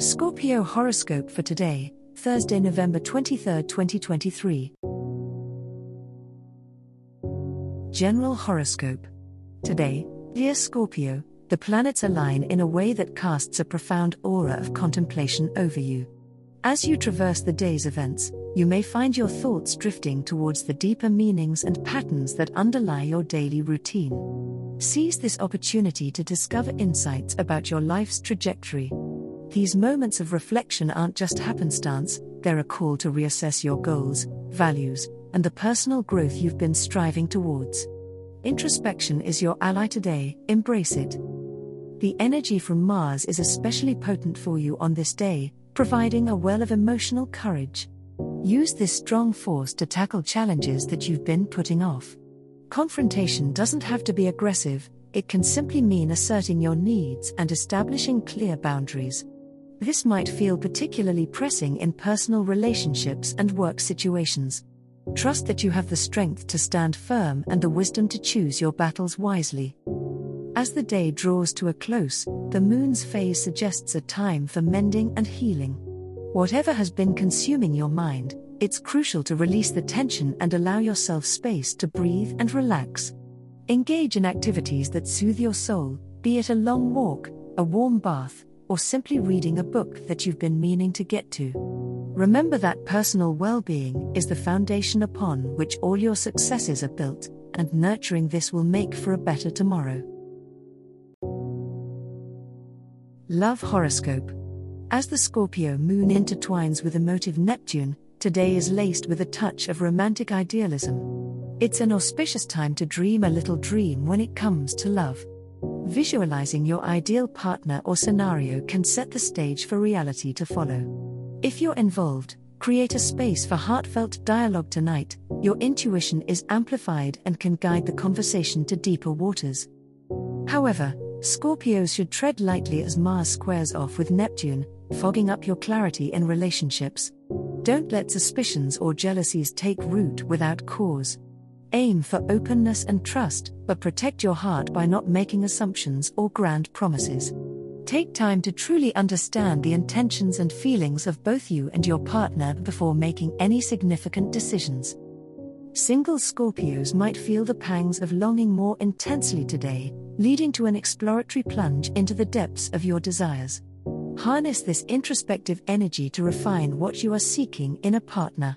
Scorpio horoscope for today, Thursday, November 23, 2023. General horoscope. Today, dear Scorpio, the planets align in a way that casts a profound aura of contemplation over you. As you traverse the day's events, you may find your thoughts drifting towards the deeper meanings and patterns that underlie your daily routine. Seize this opportunity to discover insights about your life's trajectory these moments of reflection aren't just happenstance, they're a call to reassess your goals, values, and the personal growth you've been striving towards. Introspection is your ally today, embrace it. The energy from Mars is especially potent for you on this day, providing a well of emotional courage. Use this strong force to tackle challenges that you've been putting off. Confrontation doesn't have to be aggressive, it can simply mean asserting your needs and establishing clear boundaries. This might feel particularly pressing in personal relationships and work situations. Trust that you have the strength to stand firm and the wisdom to choose your battles wisely. As the day draws to a close, the moon's phase suggests a time for mending and healing. Whatever has been consuming your mind, it's crucial to release the tension and allow yourself space to breathe and relax. Engage in activities that soothe your soul, be it a long walk, a warm bath, or simply reading a book that you've been meaning to get to. Remember that personal well being is the foundation upon which all your successes are built, and nurturing this will make for a better tomorrow. Love Horoscope As the Scorpio moon intertwines with emotive Neptune, today is laced with a touch of romantic idealism. It's an auspicious time to dream a little dream when it comes to love. Visualizing your ideal partner or scenario can set the stage for reality to follow. If you're involved, create a space for heartfelt dialogue tonight. Your intuition is amplified and can guide the conversation to deeper waters. However, Scorpios should tread lightly as Mars squares off with Neptune, fogging up your clarity in relationships. Don't let suspicions or jealousies take root without cause. Aim for openness and trust, but protect your heart by not making assumptions or grand promises. Take time to truly understand the intentions and feelings of both you and your partner before making any significant decisions. Single Scorpios might feel the pangs of longing more intensely today, leading to an exploratory plunge into the depths of your desires. Harness this introspective energy to refine what you are seeking in a partner.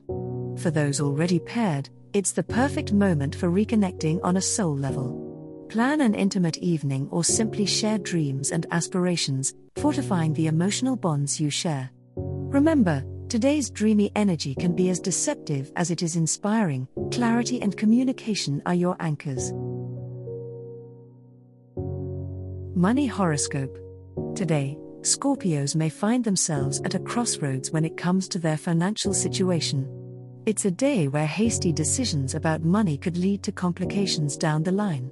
For those already paired, it's the perfect moment for reconnecting on a soul level. Plan an intimate evening or simply share dreams and aspirations, fortifying the emotional bonds you share. Remember, today's dreamy energy can be as deceptive as it is inspiring, clarity and communication are your anchors. Money Horoscope Today, Scorpios may find themselves at a crossroads when it comes to their financial situation. It's a day where hasty decisions about money could lead to complications down the line.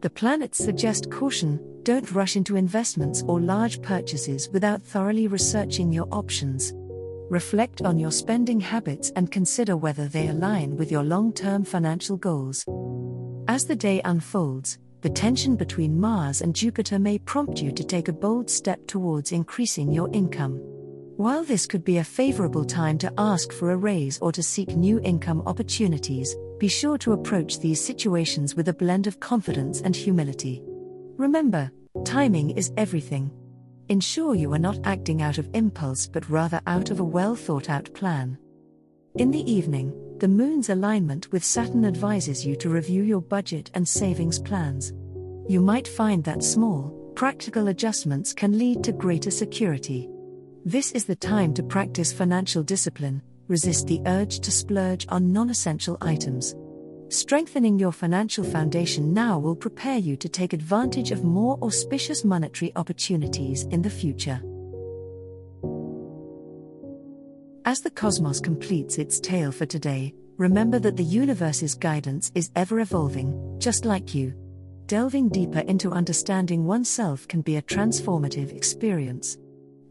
The planets suggest caution, don't rush into investments or large purchases without thoroughly researching your options. Reflect on your spending habits and consider whether they align with your long term financial goals. As the day unfolds, the tension between Mars and Jupiter may prompt you to take a bold step towards increasing your income. While this could be a favorable time to ask for a raise or to seek new income opportunities, be sure to approach these situations with a blend of confidence and humility. Remember, timing is everything. Ensure you are not acting out of impulse but rather out of a well thought out plan. In the evening, the moon's alignment with Saturn advises you to review your budget and savings plans. You might find that small, practical adjustments can lead to greater security. This is the time to practice financial discipline, resist the urge to splurge on non essential items. Strengthening your financial foundation now will prepare you to take advantage of more auspicious monetary opportunities in the future. As the cosmos completes its tale for today, remember that the universe's guidance is ever evolving, just like you. Delving deeper into understanding oneself can be a transformative experience.